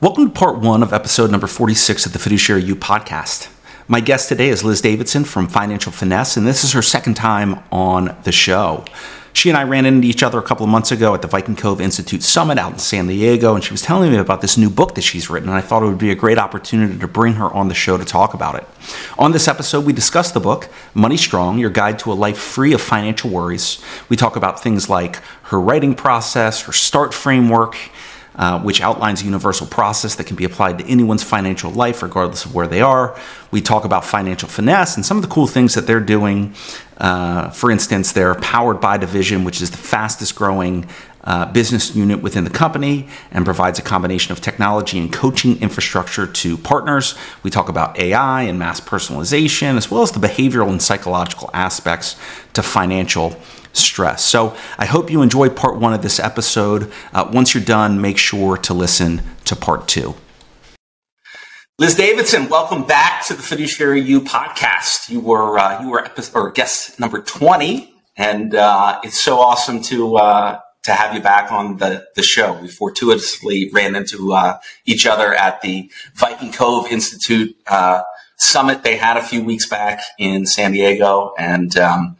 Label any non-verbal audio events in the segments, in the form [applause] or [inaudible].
Welcome to part one of episode number 46 of the Fiduciary U podcast. My guest today is Liz Davidson from Financial Finesse, and this is her second time on the show. She and I ran into each other a couple of months ago at the Viking Cove Institute Summit out in San Diego, and she was telling me about this new book that she's written, and I thought it would be a great opportunity to bring her on the show to talk about it. On this episode, we discuss the book, Money Strong Your Guide to a Life Free of Financial Worries. We talk about things like her writing process, her START framework, uh, which outlines a universal process that can be applied to anyone's financial life, regardless of where they are. We talk about financial finesse and some of the cool things that they're doing. Uh, for instance, they're Powered by division, which is the fastest growing uh, business unit within the company and provides a combination of technology and coaching infrastructure to partners. We talk about AI and mass personalization, as well as the behavioral and psychological aspects to financial stress. So I hope you enjoyed part one of this episode. Uh, once you're done, make sure to listen to part two. Liz Davidson, welcome back to the Fiduciary U podcast. You were uh, you were episode, or guest number twenty, and uh, it's so awesome to uh, to have you back on the the show. We fortuitously ran into uh, each other at the Viking Cove Institute uh, summit they had a few weeks back in San Diego, and um,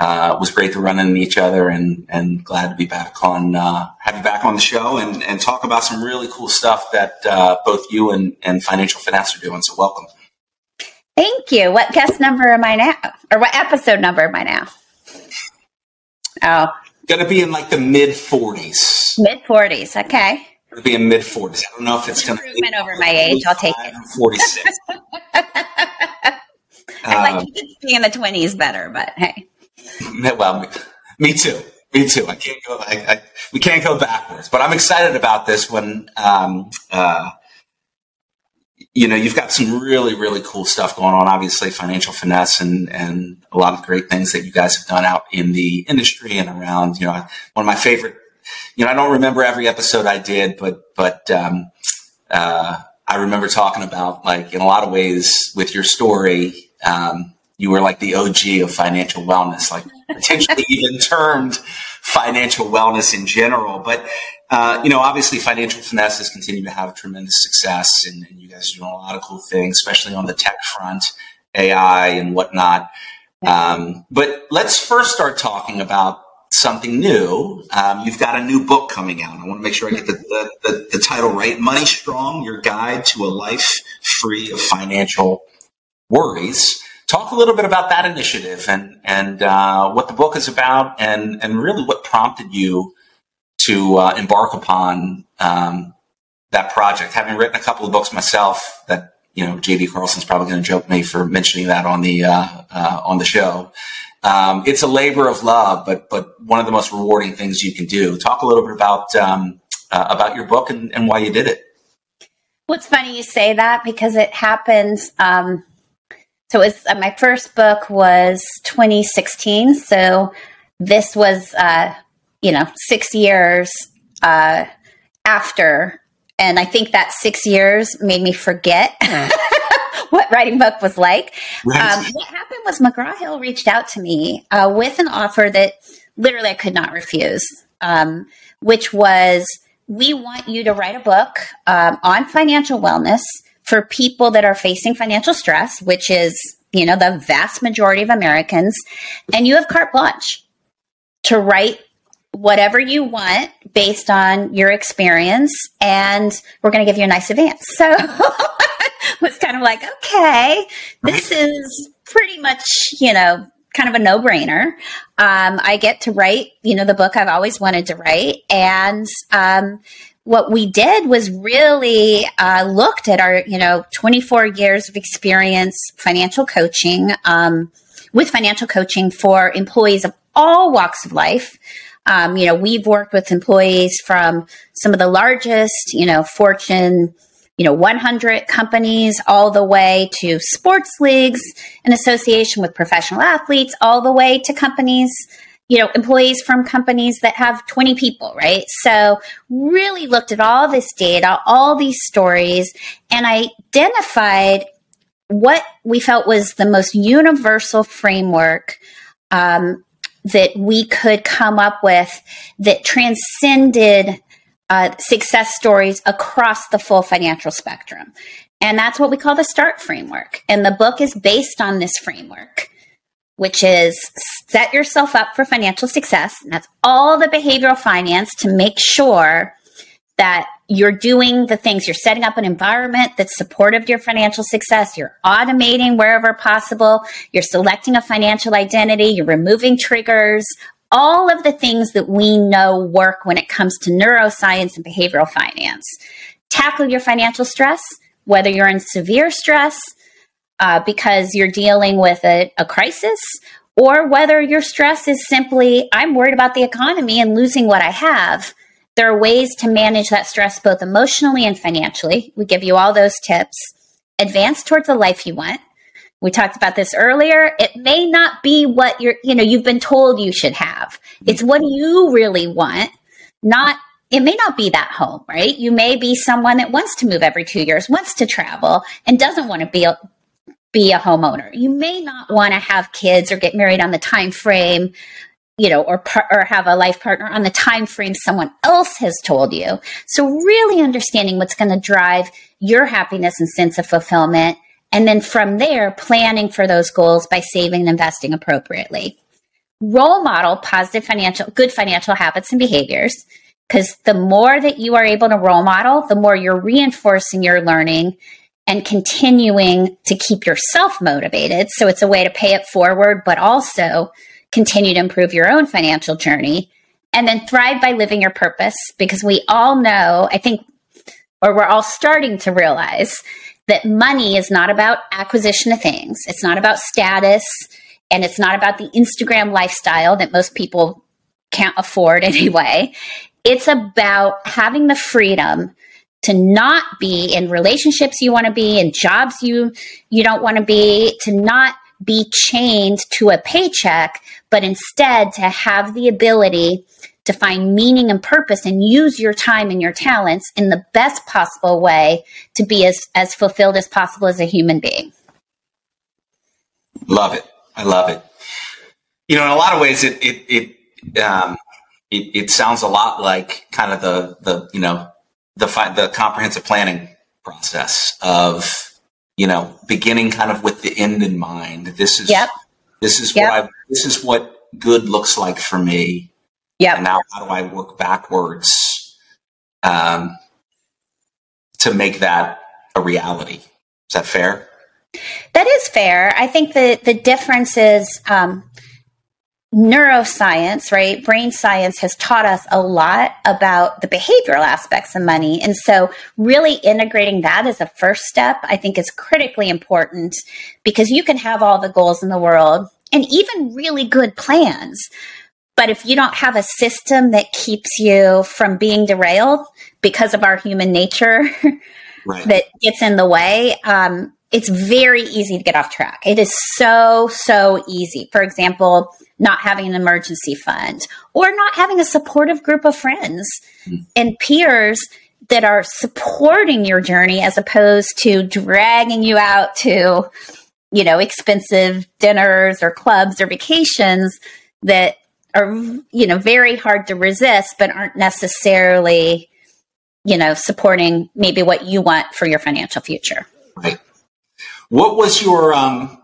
uh, it was great to run into each other and, and glad to be back on, uh, have you back on the show and, and talk about some really cool stuff that uh, both you and, and Financial Finesse are doing. So welcome. Thank you. What guest number am I now? Or what episode number am I now? Oh. Going to be in like the mid 40s. Mid 40s. Okay. Going to be in mid 40s. I don't know if it's going to be. over my age. I'll take it. 46. [laughs] I like to be in the 20s better, but hey. [laughs] well, me, too. Me too. I can't go. I, I, we can't go backwards. But I'm excited about this when, um, uh, you know, you've got some really, really cool stuff going on. Obviously, financial finesse and and a lot of great things that you guys have done out in the industry and around. You know, one of my favorite. You know, I don't remember every episode I did, but but um, uh, I remember talking about like in a lot of ways with your story. Um, you were like the OG of financial wellness, like [laughs] potentially even termed financial wellness in general. But, uh, you know, obviously financial finesse has continued to have tremendous success and, and, you guys are doing a lot of cool things, especially on the tech front, AI and whatnot. Um, but let's first start talking about something new. Um, you've got a new book coming out. I want to make sure I get the, the, the, the title right. Money Strong, Your Guide to a Life Free of Financial Worries talk a little bit about that initiative and and uh, what the book is about, and and really what prompted you to uh, embark upon um, that project. Having written a couple of books myself, that you know, JD Carlson's probably going to joke me for mentioning that on the uh, uh, on the show. Um, it's a labor of love, but but one of the most rewarding things you can do. Talk a little bit about um, uh, about your book and, and why you did it. What's funny you say that because it happens. Um, so it was, uh, my first book was 2016. So this was, uh, you know, six years uh, after. And I think that six years made me forget [laughs] what writing book was like. Right. Um, what happened was McGraw Hill reached out to me uh, with an offer that literally I could not refuse, um, which was we want you to write a book um, on financial wellness for people that are facing financial stress, which is, you know, the vast majority of Americans, and you have carte blanche to write whatever you want based on your experience, and we're going to give you a nice advance. So [laughs] was kind of like, okay, this is pretty much, you know, kind of a no brainer. Um, I get to write, you know, the book I've always wanted to write. And um, what we did was really uh, looked at our, you know, 24 years of experience financial coaching um, with financial coaching for employees of all walks of life. Um, you know, we've worked with employees from some of the largest, you know, Fortune, you know, 100 companies, all the way to sports leagues in association with professional athletes, all the way to companies you know, employees from companies that have 20 people, right? So really looked at all this data, all these stories, and I identified what we felt was the most universal framework um, that we could come up with that transcended uh, success stories across the full financial spectrum. And that's what we call the START framework. And the book is based on this framework, which is set yourself up for financial success. And that's all the behavioral finance to make sure that you're doing the things, you're setting up an environment that's supportive to your financial success, you're automating wherever possible, you're selecting a financial identity, you're removing triggers, all of the things that we know work when it comes to neuroscience and behavioral finance. Tackle your financial stress, whether you're in severe stress uh, because you're dealing with a, a crisis, or whether your stress is simply, I'm worried about the economy and losing what I have. There are ways to manage that stress both emotionally and financially. We give you all those tips. Advance towards the life you want we talked about this earlier. It may not be what you're, you know, you've been told you should have. It's what you really want, not, it may not be that home, right? You may be someone that wants to move every two years, wants to travel, and doesn't want to be be a homeowner. You may not want to have kids or get married on the time frame, you know, or or have a life partner on the time frame someone else has told you. So really understanding what's going to drive your happiness and sense of fulfillment and then from there, planning for those goals by saving and investing appropriately. Role model positive financial, good financial habits and behaviors. Because the more that you are able to role model, the more you're reinforcing your learning and continuing to keep yourself motivated. So it's a way to pay it forward, but also continue to improve your own financial journey. And then thrive by living your purpose because we all know, I think, or we're all starting to realize that money is not about acquisition of things. It's not about status and it's not about the Instagram lifestyle that most people can't afford [laughs] anyway. It's about having the freedom to not be in relationships you want to be in jobs you you don't want to be to not be chained to a paycheck but instead to have the ability to find meaning and purpose and use your time and your talents in the best possible way to be as, as fulfilled as possible as a human being. Love it. I love it. You know, in a lot of ways, it, it, it, um, it, it sounds a lot like kind of the, the, you know, the, the comprehensive planning process of, you know, beginning kind of with the end in mind. This is, yep. this is yep. what I, this is what good looks like for me yeah. Now how do I work backwards um, to make that a reality? Is that fair? That is fair. I think that the difference is um, neuroscience, right? Brain science has taught us a lot about the behavioral aspects of money. And so, really integrating that as a first step, I think is critically important because you can have all the goals in the world and even really good plans. But if you don't have a system that keeps you from being derailed because of our human nature [laughs] right. that gets in the way, um, it's very easy to get off track. It is so, so easy. For example, not having an emergency fund or not having a supportive group of friends mm. and peers that are supporting your journey as opposed to dragging you out to, you know, expensive dinners or clubs or vacations that are you know very hard to resist but aren't necessarily you know supporting maybe what you want for your financial future right what was your um,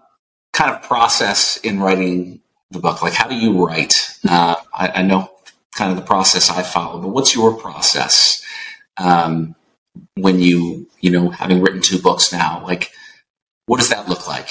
kind of process in writing the book? Like how do you write? Uh, I, I, know kind of the process i follow but what's your process um, when you you know having written two books now like what does that look like?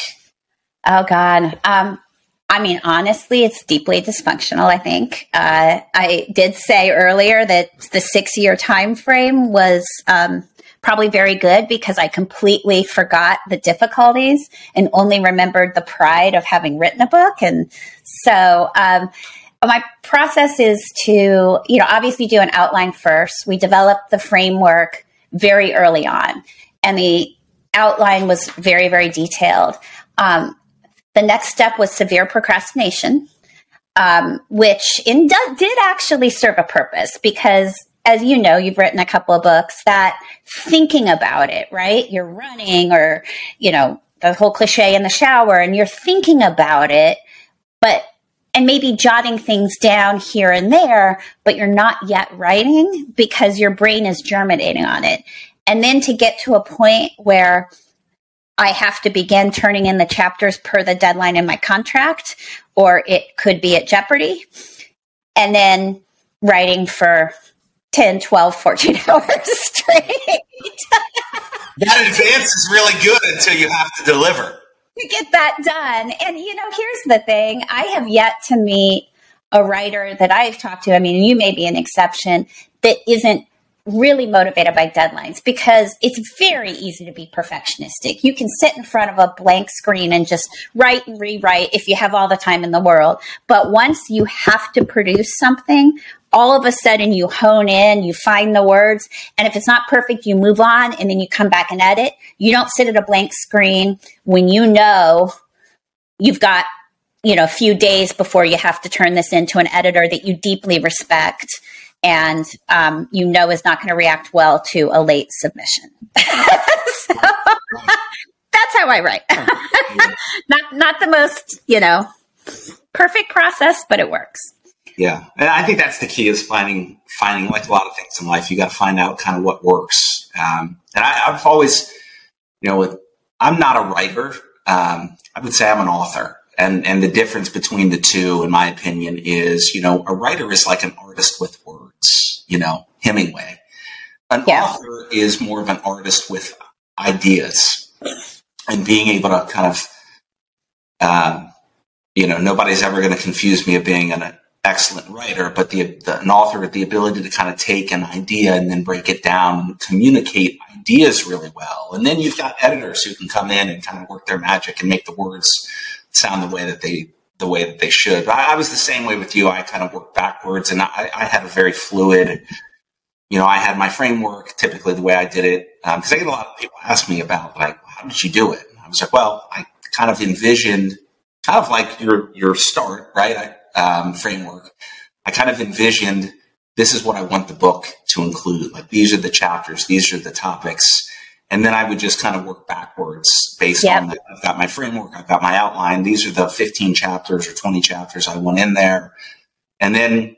Oh god. Um, I mean, honestly, it's deeply dysfunctional. I think. Uh, I did say earlier that the six-year time frame was um, probably very good because I completely forgot the difficulties and only remembered the pride of having written a book. And so, um, my process is to, you know, obviously do an outline first. We developed the framework very early on, and the outline was very, very detailed. Um, the next step was severe procrastination, um, which in, did actually serve a purpose because, as you know, you've written a couple of books that thinking about it, right? You're running or, you know, the whole cliche in the shower and you're thinking about it, but and maybe jotting things down here and there, but you're not yet writing because your brain is germinating on it. And then to get to a point where I have to begin turning in the chapters per the deadline in my contract, or it could be at jeopardy. And then writing for 10, 12, 14 [laughs] hours straight. [laughs] that advance is really good until you have to deliver. To get that done. And, you know, here's the thing I have yet to meet a writer that I've talked to. I mean, you may be an exception that isn't really motivated by deadlines because it's very easy to be perfectionistic. You can sit in front of a blank screen and just write and rewrite if you have all the time in the world. But once you have to produce something, all of a sudden you hone in, you find the words, and if it's not perfect, you move on and then you come back and edit. You don't sit at a blank screen when you know you've got you know a few days before you have to turn this into an editor that you deeply respect and um, you know is not going to react well to a late submission. [laughs] so, [laughs] that's how I write. [laughs] not not the most you know perfect process, but it works. Yeah, and I think that's the key is finding finding like a lot of things in life. You got to find out kind of what works. Um, and I, have always, you know, with, I'm not a writer. Um, I would say I'm an author and and the difference between the two, in my opinion, is you know a writer is like an artist with words. You know, Hemingway. An yeah. author is more of an artist with ideas and being able to kind of, um, you know, nobody's ever going to confuse me of being an excellent writer, but the, the, an author, with the ability to kind of take an idea and then break it down and communicate ideas really well. And then you've got editors who can come in and kind of work their magic and make the words sound the way that they the way that they should. I, I was the same way with you. I kind of worked backwards, and I, I, had a very fluid. You know, I had my framework. Typically, the way I did it, because um, I get a lot of people ask me about like, how did you do it? And I was like, well, I kind of envisioned, kind of like your your start, right? I, um, framework. I kind of envisioned this is what I want the book to include. Like these are the chapters, these are the topics and then I would just kind of work backwards based yep. on that. I've got my framework, I've got my outline. These are the 15 chapters or 20 chapters I want in there. And then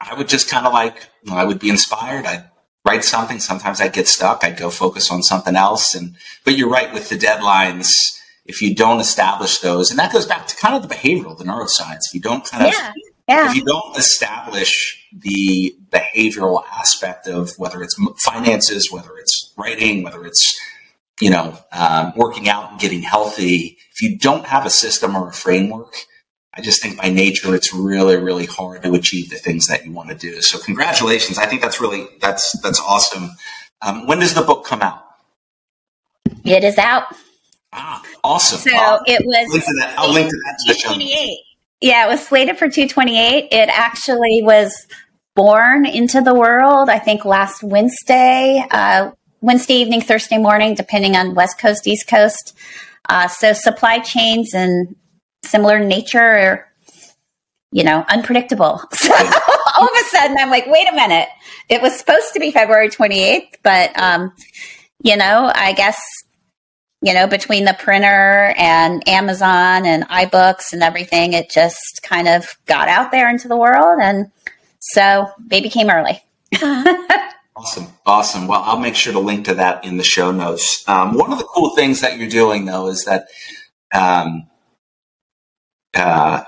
I would just kind of like, you know, I would be inspired. I'd write something. Sometimes I'd get stuck. I'd go focus on something else. And, but you're right with the deadlines. If you don't establish those, and that goes back to kind of the behavioral, the neuroscience, if you don't kind of yeah. Yeah. If you don't establish the behavioral aspect of whether it's finances, whether it's writing, whether it's you know um, working out and getting healthy, if you don't have a system or a framework, I just think by nature it's really really hard to achieve the things that you want to do. So congratulations! I think that's really that's that's awesome. Um, when does the book come out? It is out. Ah, awesome! So it was. Link that, I'll link to that to the show. Yeah, it was slated for 228. It actually was born into the world, I think, last Wednesday, uh, Wednesday evening, Thursday morning, depending on West Coast, East Coast. Uh, so supply chains and similar nature are, you know, unpredictable. [laughs] So all of a sudden, I'm like, wait a minute. It was supposed to be February 28th, but, um, you know, I guess you know, between the printer and Amazon and iBooks and everything, it just kind of got out there into the world. And so baby came early. [laughs] awesome. Awesome. Well, I'll make sure to link to that in the show notes. Um, one of the cool things that you're doing, though, is that um, uh,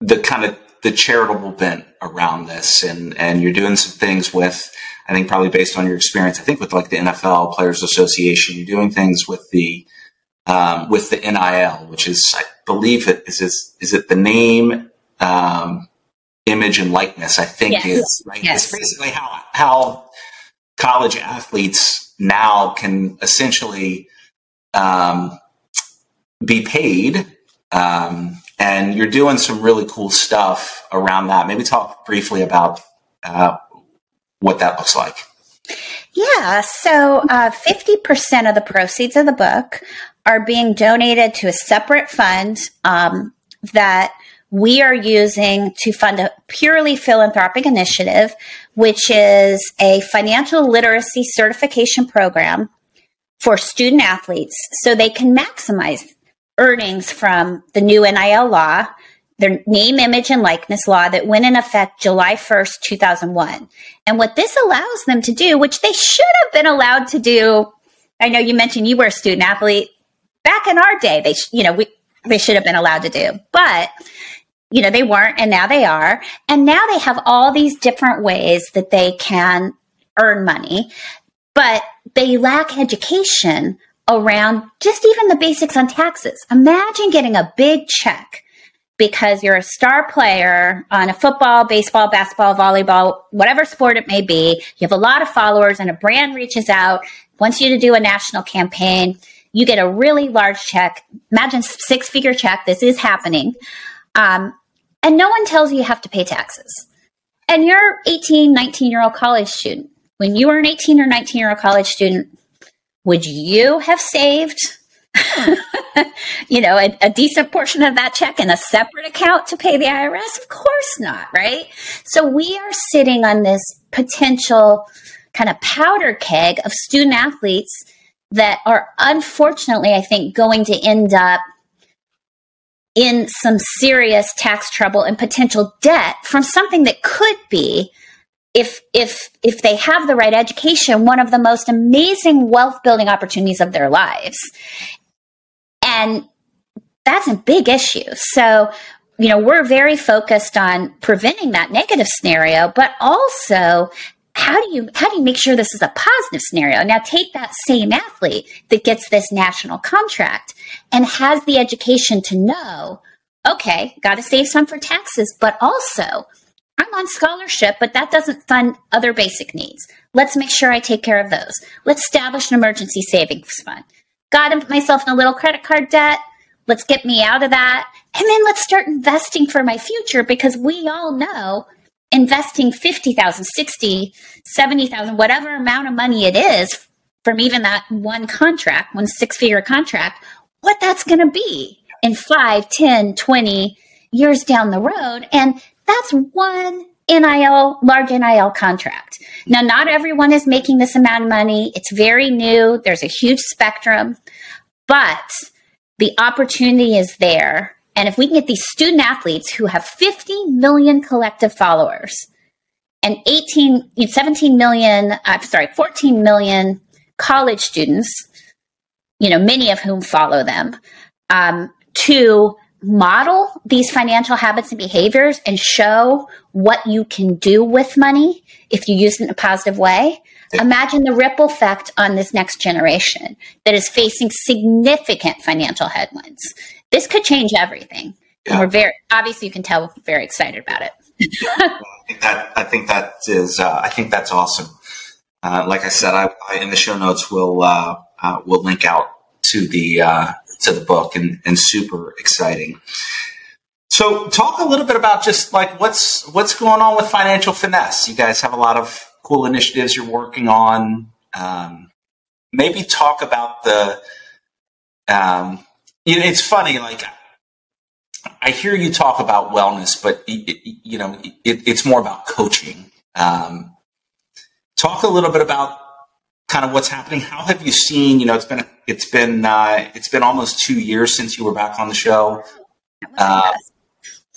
the kind of the charitable bent around this, and and you're doing some things with I think probably based on your experience, I think with like the NFL Players Association, you're doing things with the um, with the NIL, which is I believe it is is, is it the name, um, image, and likeness. I think yes. is right. Yes. It's basically how how college athletes now can essentially um, be paid. Um, and you're doing some really cool stuff around that. Maybe talk briefly about uh, what that looks like. Yeah, so uh, 50% of the proceeds of the book are being donated to a separate fund um, that we are using to fund a purely philanthropic initiative, which is a financial literacy certification program for student athletes so they can maximize earnings from the new NIL law their name, image, and likeness law that went in effect July 1st, 2001. And what this allows them to do, which they should have been allowed to do, I know you mentioned you were a student athlete back in our day. They, sh- you know, we they should have been allowed to do, but you know they weren't, and now they are. And now they have all these different ways that they can earn money, but they lack education around just even the basics on taxes. Imagine getting a big check because you're a star player on a football, baseball, basketball, volleyball, whatever sport it may be. You have a lot of followers and a brand reaches out, wants you to do a national campaign. You get a really large check. Imagine six figure check. This is happening. Um, and no one tells you you have to pay taxes. And you're 18, 19 year old college student. When you were an 18 or 19 year old college student, would you have saved [laughs] you know, a, a, decent portion of that check in a separate account to pay the IRS? Of course not, right? So we are sitting on this potential kind of powder keg of student athletes that are unfortunately, I think, going to end up in some serious tax trouble and potential debt from something that could be if if if they have the right education one of the most amazing wealth building opportunities of their lives and that's a big issue. So, you know, we're very focused on preventing that negative scenario, but also how do you how do you make sure this is a positive scenario? Now take that same athlete that gets this national contract and has the education to know, okay, got to save some for taxes, but also I'm on scholarship, but that doesn't fund other basic needs. Let's make sure I take care of those. Let's establish an emergency savings fund got myself in a little credit card debt. Let's get me out of that. And then let's start investing for my future because we all know investing 50,000, 60, 70,000, whatever amount of money it is from even that one contract, one six figure contract, what that's going to be in 5, 10, 20 years down the road. And that's one NIL, large NIL contract. Now, not everyone is making this amount of money. It's very new. There's a huge spectrum, but the opportunity is there. And if we can get these student athletes who have 50 million collective followers and 18, 17 million, I'm sorry, 14 million college students, you know, many of whom follow them, um, to model these financial habits and behaviors and show what you can do with money if you use it in a positive way. Imagine the ripple effect on this next generation that is facing significant financial headwinds. This could change everything. Yeah. And we're very obviously you can tell we're very excited about it. [laughs] I think that I think that is uh, I think that's awesome. Uh, like I said, I, I, in the show notes we'll uh, uh we'll link out to the uh, to the book and, and super exciting. So talk a little bit about just like what's what's going on with financial finesse. You guys have a lot of cool initiatives you're working on. Um, maybe talk about the. Um, you know, it's funny. Like I hear you talk about wellness, but you know it, it's more about coaching. Um, talk a little bit about kind of what's happening. How have you seen? You know, it's been it's been uh, it's been almost two years since you were back on the show. Uh,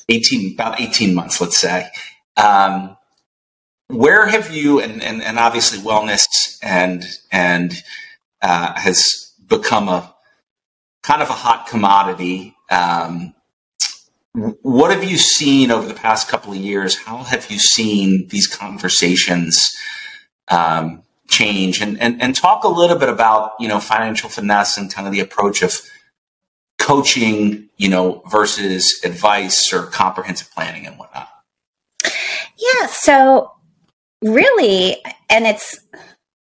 eighteen about eighteen months, let's say. Um, where have you and, and, and obviously wellness and and uh, has become a kind of a hot commodity. Um, what have you seen over the past couple of years? How have you seen these conversations um, change and, and, and talk a little bit about, you know, financial finesse and kind of the approach of coaching, you know, versus advice or comprehensive planning and whatnot. Yeah. So really, and it's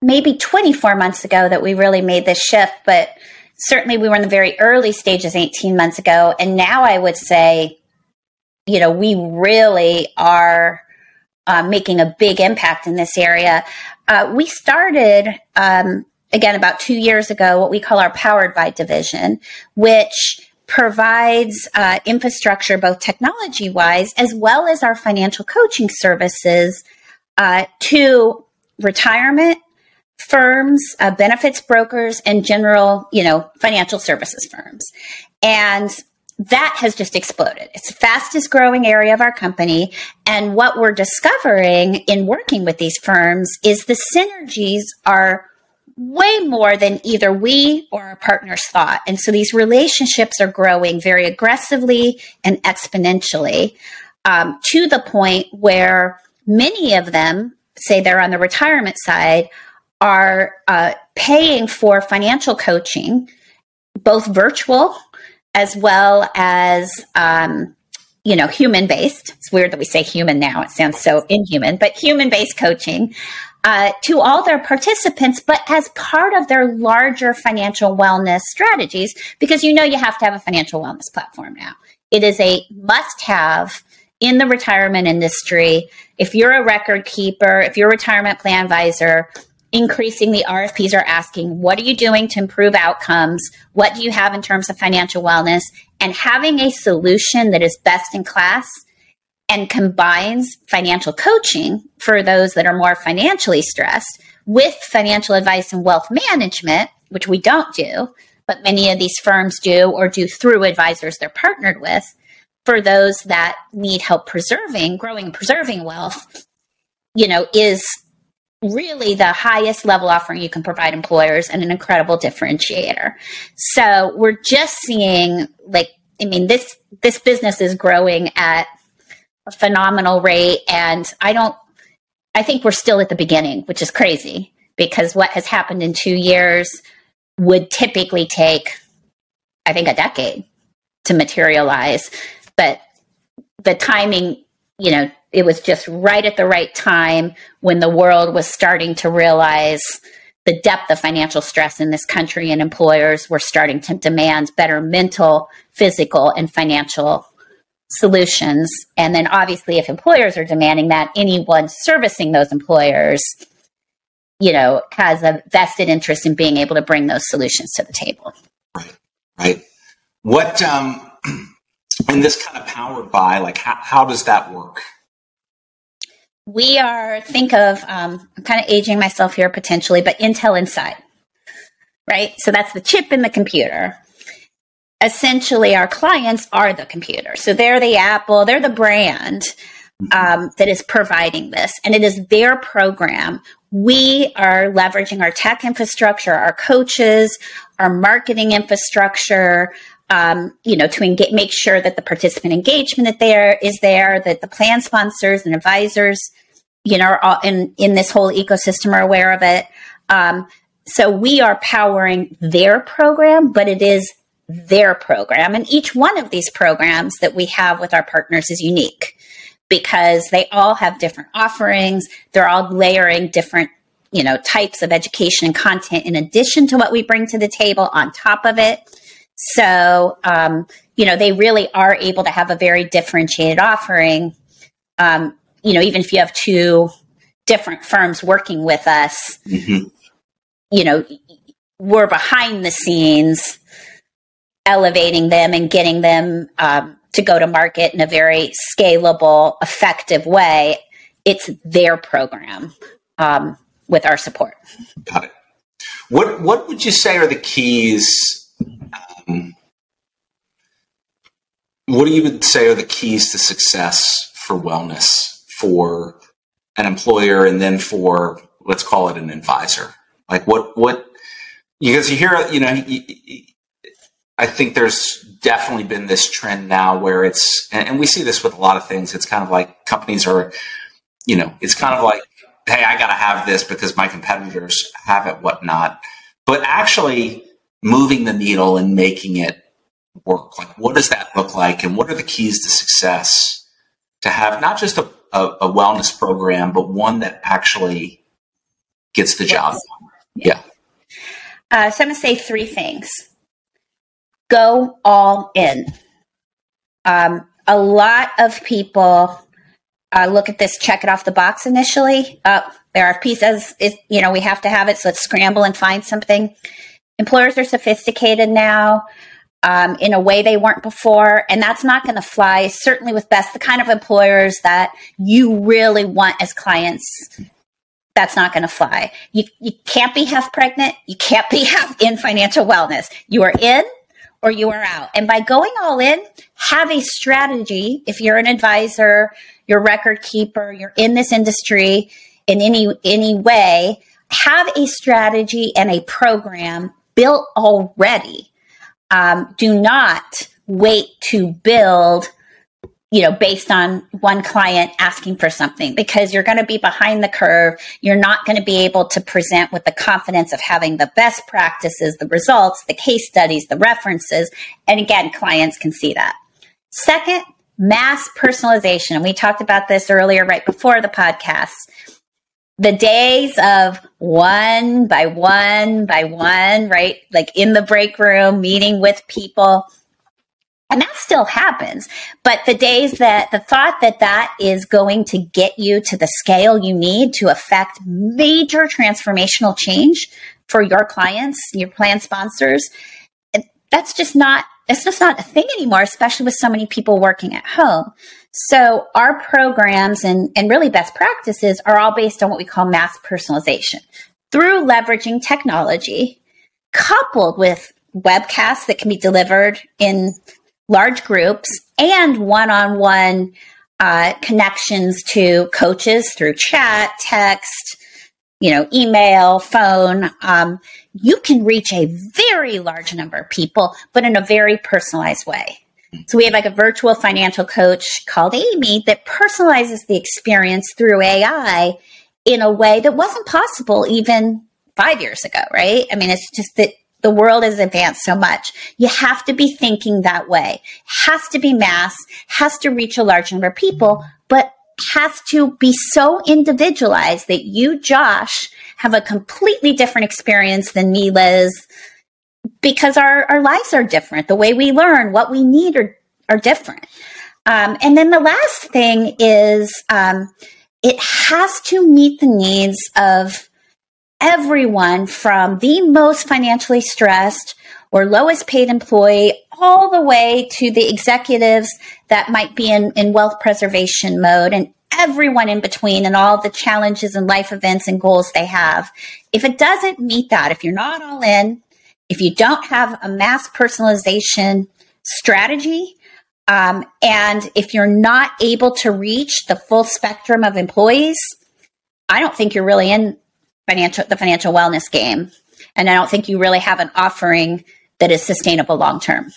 maybe 24 months ago that we really made this shift, but certainly we were in the very early stages 18 months ago. And now I would say, you know, we really are uh, making a big impact in this area. Uh, we started, um, again, about two years ago, what we call our Powered by division, which provides uh, infrastructure, both technology wise, as well as our financial coaching services uh, to retirement firms, uh, benefits brokers, and general, you know, financial services firms. And that has just exploded. It's the fastest growing area of our company. And what we're discovering in working with these firms is the synergies are way more than either we or our partners thought. And so these relationships are growing very aggressively and exponentially um, to the point where many of them, say they're on the retirement side, are uh, paying for financial coaching, both virtual as well as um, you know human based. It's weird that we say human now; it sounds so inhuman, but human based coaching. Uh, to all their participants, but as part of their larger financial wellness strategies, because you know you have to have a financial wellness platform now. It is a must have in the retirement industry. If you're a record keeper, if you're a retirement plan advisor, increasing the RFPs are asking, what are you doing to improve outcomes? What do you have in terms of financial wellness? And having a solution that is best in class and combines financial coaching for those that are more financially stressed with financial advice and wealth management, which we don't do, but many of these firms do or do through advisors they're partnered with for those that need help preserving, growing preserving wealth, you know, is really the highest level offering you can provide employers and an incredible differentiator. So we're just seeing like I mean this this business is growing at a phenomenal rate and I don't I think we're still at the beginning, which is crazy because what has happened in 2 years would typically take I think a decade to materialize. But the timing, you know, it was just right at the right time when the world was starting to realize the depth of financial stress in this country and employers were starting to demand better mental, physical, and financial solutions. And then obviously if employers are demanding that, anyone servicing those employers, you know, has a vested interest in being able to bring those solutions to the table. Right. Right. What um [clears throat] and this kind of powered by like how, how does that work? we are think of um, i'm kind of aging myself here potentially but intel inside right? So that's the chip in the computer. Essentially our clients are the computer. So they're the apple they're the brand um, that is providing this. And it is their program. We are leveraging our tech infrastructure our coaches our marketing infrastructure um, you know, to engage, make sure that the participant engagement that there is there, that the plan sponsors and advisors, you know, are in in this whole ecosystem are aware of it. Um, so we are powering their program, but it is their program, and each one of these programs that we have with our partners is unique because they all have different offerings. They're all layering different you know types of education and content in addition to what we bring to the table on top of it so, um, you know, they really are able to have a very differentiated offering. Um, you know, even if you have two different firms working with us, mm-hmm. you know, we're behind the scenes elevating them and getting them um, to go to market in a very scalable, effective way. It's their program um, with our support. Got it. What What would you say are the keys Um, what do you would say are the keys to success for wellness for an employer and then for let's call it an advisor? Like what what because you hear you know I think there's definitely been this trend now where it's and we see this with a lot of things. It's kind of like companies are you know it's kind of like hey I got to have this because my competitors have it whatnot. But actually moving the needle and making it work? Like, what does that look like? And what are the keys to success to have not just a, a, a wellness program, but one that actually gets the job done? Yeah. Uh, so I'm going to say three things go all in. Um, a lot of people uh, look at this, check it off the box initially. Uh, there are pieces, you know, we have to have it, so let's scramble and find something employers are sophisticated now um, in a way they weren't before, and that's not going to fly. Certainly, with best the kind of employers that you really want as clients. That's not going to fly. You, you can't be half pregnant. You can't be half in financial wellness. You are in or you are out. And by going all in, have a strategy. If you're an advisor, you're record keeper, you're in this industry in any any way, have a strategy and a program built already. Um, do not wait to build you know, based on one client asking for something because you're going to be behind the curve. You're not going to be able to present with the confidence of having the best practices, the results, the case studies, the references. And again, clients can see that. Second, mass personalization. And we talked about this earlier, right before the podcast. The days of one by one by one, right? Like in the break room, meeting with people and that still happens. But the days that the thought that that is going to get you to the scale you need to affect major transformational change for your clients, your plan sponsors, that's just not, it's just not a thing anymore, especially with so many people working at home. So our programs and, and really best practices are all based on what we call mass personalization through leveraging technology coupled with webcasts that can be delivered in large groups and one on one connections to coaches through chat, text, you know, email, phone. Um, you can reach a very large number of people, but in a very personalized way. So we have like a virtual financial coach called Amy that personalizes the experience through AI in a way that wasn't possible even five years ago, right? I mean, it's just that the world has advanced so much. You have to be thinking that way. Has to be mass, has to reach a large number of people, but has to be so individualized that you, Josh, have a completely different experience than me, Liz, because our, our lives are different. The way we learn, what we need are, are different. Um, and then the last thing is um, it has to meet the needs of everyone from the most financially stressed or lowest paid employee all the way to the executives that might be in, in wealth preservation mode and everyone in between and all the challenges and life events and goals they have. If it doesn't meet that, if you're not all in, if you don't have a mass personalization strategy, um, and if you're not able to reach the full spectrum of employees, I don't think you're really in financial the financial wellness game. And I don't think you really have an offering that is sustainable long term.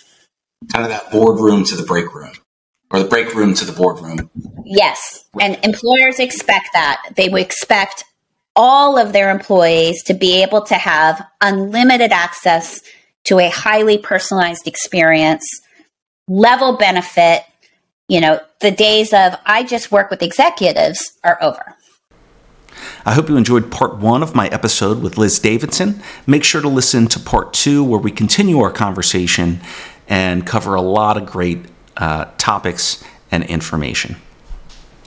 Kind of that boardroom to the break room or the break room to the boardroom. Yes. And employers expect that. They would expect all of their employees to be able to have unlimited access to a highly personalized experience, level benefit. You know, the days of I just work with executives are over. I hope you enjoyed part one of my episode with Liz Davidson. Make sure to listen to part two, where we continue our conversation and cover a lot of great uh, topics and information.